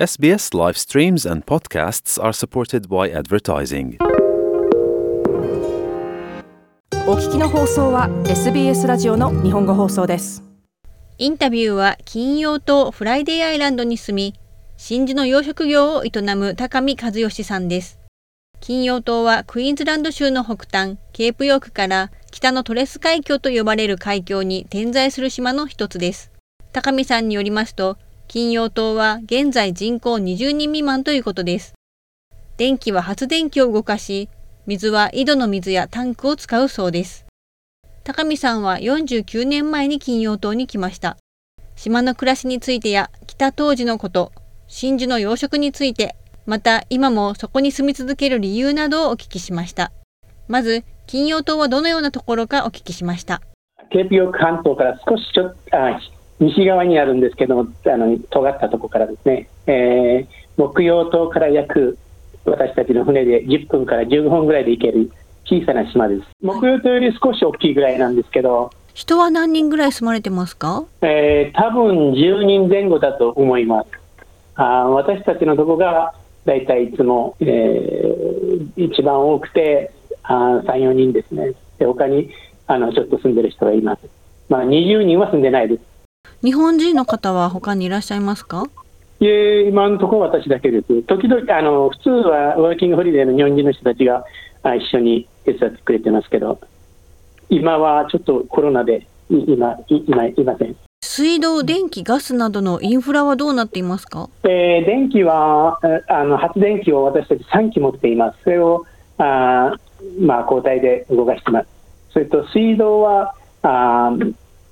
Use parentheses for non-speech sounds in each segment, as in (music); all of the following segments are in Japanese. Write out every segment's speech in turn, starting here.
SBS live streams and podcasts are supported by advertising. お聞きの放送は SBS ラジオの日本語放送ですインタビューは金曜島フライデーアイランドに住み、真珠の養殖業を営む高見和義さんです。金曜島はクイーンズランド州の北端、ケープヨークから北のトレス海峡と呼ばれる海峡に点在する島の一つです。高見さんによりますと、金曜島は現在人口20人未満ということです。電気は発電機を動かし、水は井戸の水やタンクを使うそうです。高見さんは49年前に金曜島に来ました。島の暮らしについてや北当時のこと、真珠の養殖について、また今もそこに住み続ける理由などをお聞きしました。まず、金曜島はどのようなところかお聞きしました。ケープヨーク半島から少しちょっと西側にあるんですけども、あの尖ったところからですね、えー、木曜島から約私たちの船で10分から15分ぐらいで行ける小さな島です。木曜島より少し大きいぐらいなんですけど、人は何人ぐらい住まれてますか？えー、多分10人前後だと思います。あ私たちのとこがだいたいいつも、えー、一番多くてあ3、4人ですね。で他にあのちょっと住んでる人がいます。まあ、20人は住んでないです。日本人の方は他にいらっしゃいますか？いえ、今のところ私だけです。時々、あの普通はワーキングホリデーの日本人の人たちがあ一緒に手伝ってくれてますけど、今はちょっとコロナで今、今いません。水道、電気、ガスなどのインフラはどうなっていますか、えー、電気はあの発電機を私たち3機持っています。それをあ、まあ、交代で動かしています。それと水道はあ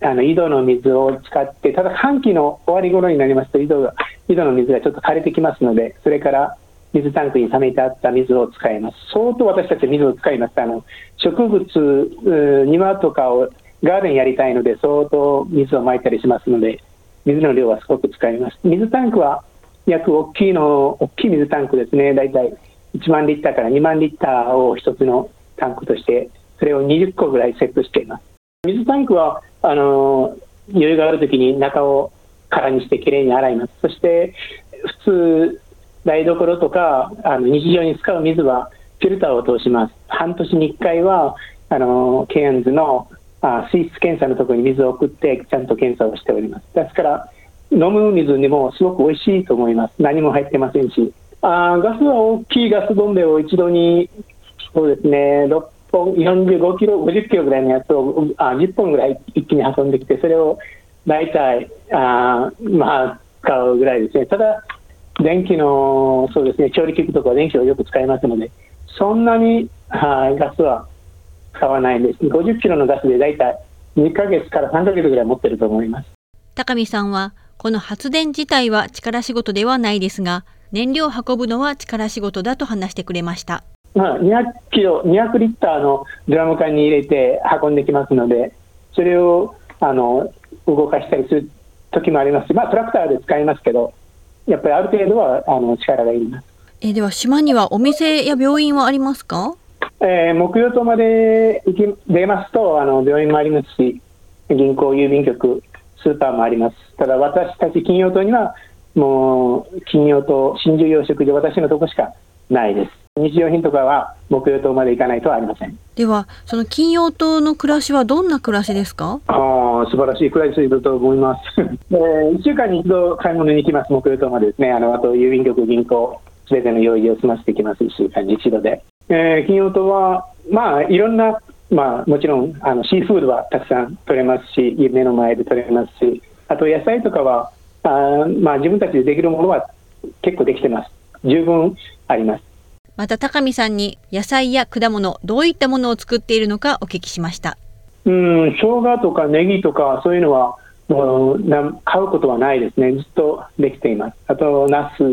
あの井戸の水を使って、ただ寒気の終わり頃になりますと井戸が、(laughs) 井戸の水がちょっと枯れてきますので、それから水タンクに溜めてあった水を使います。相当私たち水を使います。あの植物、庭とかをガーデンやりたいので、相当水をまいたりしますので、水の量はすごく使います。水タンクは約大きいの、大きい水タンクですね、大体1万リッターから2万リッターを一つのタンクとして、それを20個ぐらいセットしています。水タンクはあの余裕があるときに中を空にしてきれいに洗います。そして普通台所とかあの日常に使う水はフィルターを通します。半年に1回はあのケアンズのあ水質検査のところに水を送ってちゃんと検査をしております。ですから飲む水にもすごく美味しいと思います。何も入ってませんし。あガスは大きいガスボンベを一度にそうですね6 45キロ、50キロぐらいのやつをあ10本ぐらい一気に運んできて、それを大体あ、まあ、使うぐらいですね。ただ電気のそうですね調理器具とか電気をよく使いますので、そんなにはガスは使わないです。50キロのガスで大体2ヶ月から3ヶ月ぐらい持ってると思います。高見さんは、この発電自体は力仕事ではないですが、燃料を運ぶのは力仕事だと話してくれました。まあ、200キロ、200リッターのドラム缶に入れて運んできますので、それをあの動かしたりする時もありますし、まあ、トラクターで使いますけど、やっぱりある程度はあの力がいります。えでは、島にはお店や病院はありますか、えー、木曜島まで行き出ますとあの、病院もありますし、銀行、郵便局、スーパーもあります。ただ、私たち金曜島には、もう金曜島、真珠養殖場、私のとこしかないです。日用品とかは木曜島まで行かないとありません。では、その金曜島の暮らしはどんな暮らしですか？ああ、素晴らしい暮らしだと思います。(laughs) えー、1週間に一度買い物に行きます、木曜島までですね。あのあと郵便局、銀行、すべての用意を済ませてきます、1週間に一度で。えー、金曜島は、まあ、いろんな、まあ、もちろんあのシーフードはたくさん取れますし、目の前で取れますし、あと野菜とかは、あまあ、自分たちでできるものは結構できてます。十分あります。また高見さんに野菜や果物どういったものを作っているのかお聞きしました。うん生姜とかネギとかそういうのはもうな買うことはないですね。ずっとできています。あとナス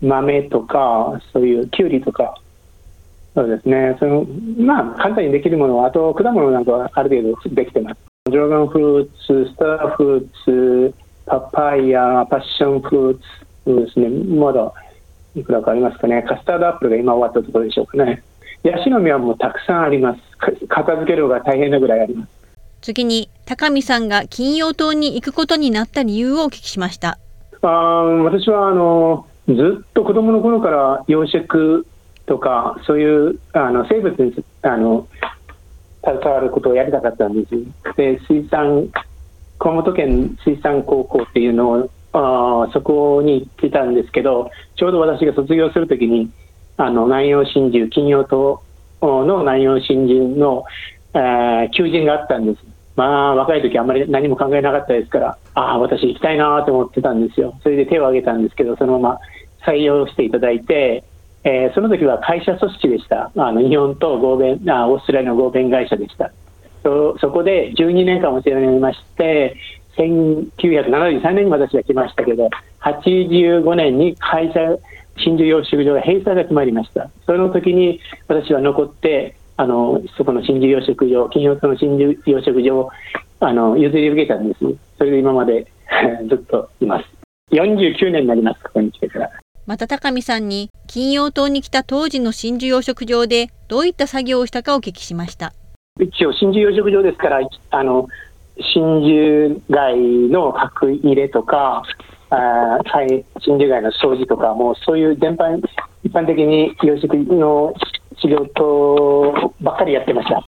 豆とかそういうきゅうりとかそうですね。そのまあ簡単にできるものはあと果物なんかはある程度できてます。ドラゴンフルーツスターフルーツパパイヤパッションフルーツですね。まだいくらかありますかね、カスタードアップルが今終わったところでしょうかね。ヤシの実はもうたくさんあります。片付けるのが大変なぐらいあります。次に、高見さんが金曜島に行くことになった理由をお聞きしました。あ私はあのずっと子供の頃から養殖とか、そういうあの生物にあの携わることをやりたかったんです。で、水産、熊本県水産高校っていうのを、あそこに行ってたんですけど、ちょうど私が卒業するときに、あの南洋真珠、金曜島の南洋真珠の、えー、求人があったんです。まあ、若い時あんまり何も考えなかったですから、ああ、私行きたいなと思ってたんですよ。それで手を挙げたんですけど、そのまま採用していただいて、えー、その時は会社組織でした。あの日本と合弁あ、オーストラリアの合弁会社でした。そそこで12年間お世話になりまして、1973年に私は来ましたけど、85年に会社、真珠養殖場が閉鎖が決まりました。その時に私は残って、あのそこの真珠養殖場、金曜日の真珠養殖場をあの譲り受けたんです。それで今まで (laughs) ずっといます。49年になります、ここに来てから。また高見さんに金曜島に来た当時の真珠養殖場でどういった作業をしたかお聞きしました一応真珠養殖場ですからあの真珠貝の角入れとかあ真珠貝の掃除とかもうそういう全般一般的に養殖の仕事ばっかりやってました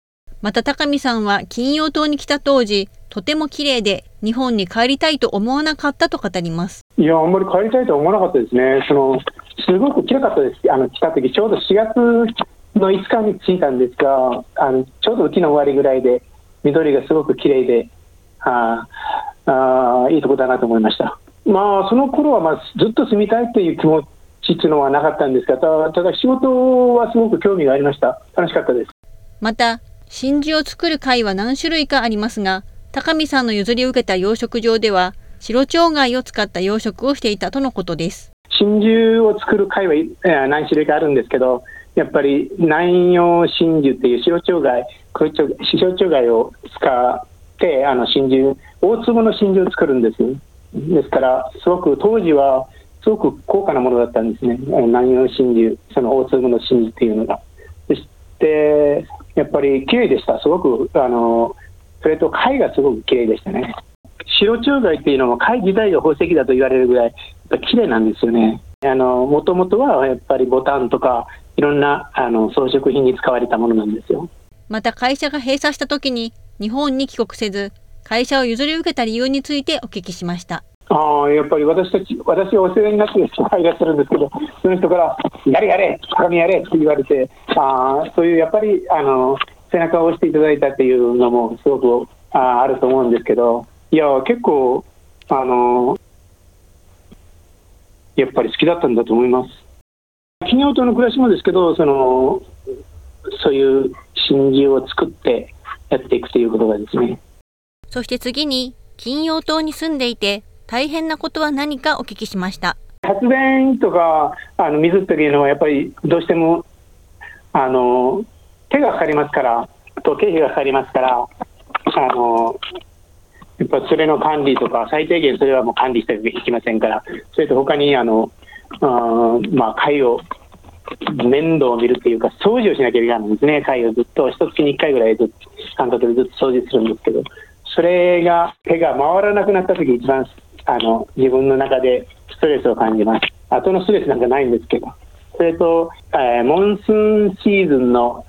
また高見さんは金曜島に来た当時とても綺麗で日本に帰りたいと思わなかったと語りますいや、あんまり帰りたいとは思わなかったですね。そのすごく綺麗かったです。あの来た時ちょうど4月の5日に着いたんですが、あのちょうど秋の終わりぐらいで緑がすごく綺麗で、ああいいとこだなと思いました。まあその頃はまあずっと住みたいという気持ちっていうのはなかったんですが、ただ仕事はすごく興味がありました。楽しかったです。また真珠を作る貝は何種類かありますが、高見さんの譲り受けた養殖場では、白鳥貝を使った養殖をしていたとのことです。真珠を作る貝は何種類かあるんですけど、やっぱり南洋真珠っていう白鳥貝、白鳥貝を使ってあの真珠、大粒の真珠を作るんです。ですから、すごく当時はすごく高価なものだったんですね、南洋真珠、その大粒の真珠っていうのが。そしてやっぱり綺麗でした、すごくあのそれと貝がすごく綺麗でしたね。白鳥貝っていうのも貝自体が宝石だと言われるぐらい、やっぱ綺麗なんですよね。もともとはやっぱりボタンとか、いろんなあの装飾品に使われたものなんですよ。また会社が閉鎖した時に日本に帰国せず、会社を譲り受けた理由についてお聞きしました。あやっぱり私たち、私がお世話になってる人が (laughs) いらっしゃるんですけど、その人から、やれやれ、鏡やれって言われて、あそういうやっぱりあの背中を押していただいたっていうのもすごくああると思うんですけど、いや、結構、あのやっぱり好きだったんだと思います。企業との暮らしもですけど、そのそういう真珠を作ってやっていくということがですね。そして次に、金曜島に住んでいて、大変なことは何かお聞きしました。発電とかあの水っていうのはやっぱりどうしてもあの手がかかりますから、と経費がかかりますから、あのやっぱそれの管理とか、最低限それはもう管理していきませんから、それと他にあのあまあ貝を面倒を見るというか、掃除をしなきゃいけないんですね、貝をずっと、一月に1回ぐらいずっと感覚でずっと掃除するんですけど、それが手が回らなくなった時一番あの自分の中でストレスを感じます。後のストレスなんかないんですけど、それと、えー、モンスーンシーズンの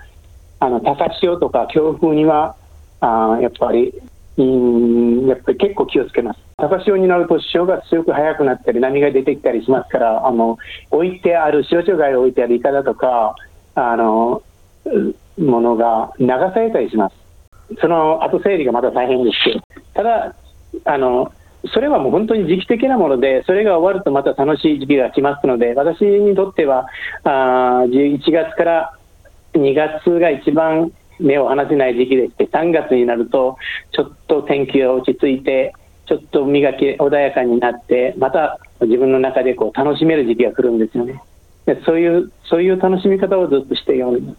あの高潮とか強風にはあやっぱりうんやっぱり結構気をつけます。高潮になると潮が強く速くなったり波が出てきたりしますからあの置いてある潮潮貝を置いてあるいかだとかあのものが流されたりします。その後整理がまた大変ですけどただあのそれはもう本当に時期的なもので、それが終わるとまた楽しい時期が来ますので、私にとっては、あ11月から2月が一番目を離せない時期でして、3月になると、ちょっと天気が落ち着いて、ちょっと磨き穏やかになって、また自分の中でこう楽しめる時期が来るんですよね。でそういうそういう楽しみ方をずっとしております。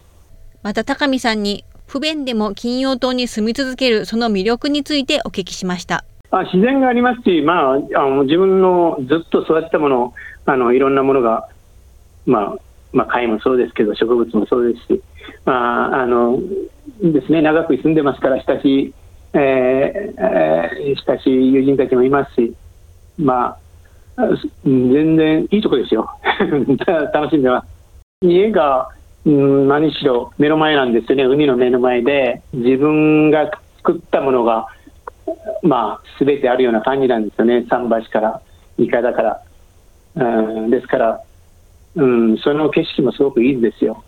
また高見さんに不便でも金曜島に住み続けるその魅力についてお聞きしました。あ自然がありますし、まあ、あの自分のずっと育てたもの、あのいろんなものが、まあ、まあ、貝もそうですけど、植物もそうですし、まあ、あのですね、長く住んでますから、親しい、えーえ、親しい友人たちもいますし、まあ、全然いいとこですよ。(laughs) 楽しんでます。家が、うん、何しろ目の前なんですよね、海の目の前で、自分が作ったものが、まあ、すべてあるような感じなんですよね、桟橋から、いかだから。うん、ですから、うん、その景色もすごくいいんですよ。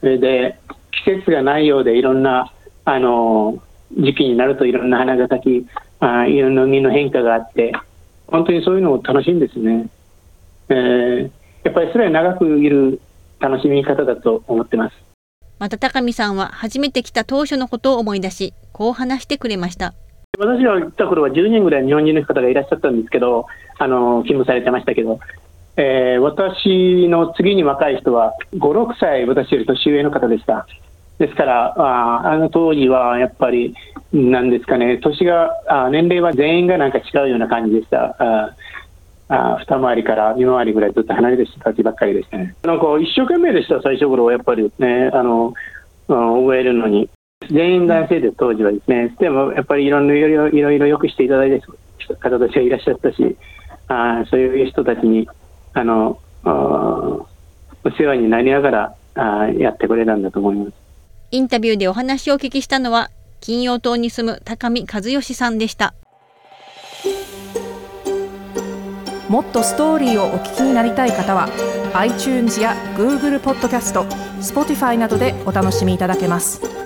それで、季節がないようで、いろんな、あの、時期になるといろんな花が咲き、あいろんな海の変化があって、本当にそういうのも楽しいんですね。えー、やっぱりそれは長くいる楽しみ方だと思ってます。また高見さんは初めて来た当初のことを思い出し、こう話してくれました。私が行った頃は10人ぐらい日本人の方がいらっしゃったんですけど、あの勤務されてましたけど、えー、私の次に若い人は5、6歳私より年上の方でした。ですから、ああの当時はやっぱり、なんですかね、年が、あ年齢は全員がなんか違うような感じでした。ああ二回りから二回りぐらいずっと離れてたちばっかりでしたね。なんか一生懸命でした、最初頃はやっぱりね、あの、覚えるのに。全員男性で当時はですね、でもやっぱりいろんないろいろいろよくしていただいた方たちがいらっしゃったし、あそういう人たちに、あの、お世話になりながらあやってくれたんだと思います。インタビューでお話をお聞きしたのは、金曜島に住む高見和義さんでした。もっとストーリーをお聞きになりたい方は iTunes や Google ポッドキャスト Spotify などでお楽しみいただけます。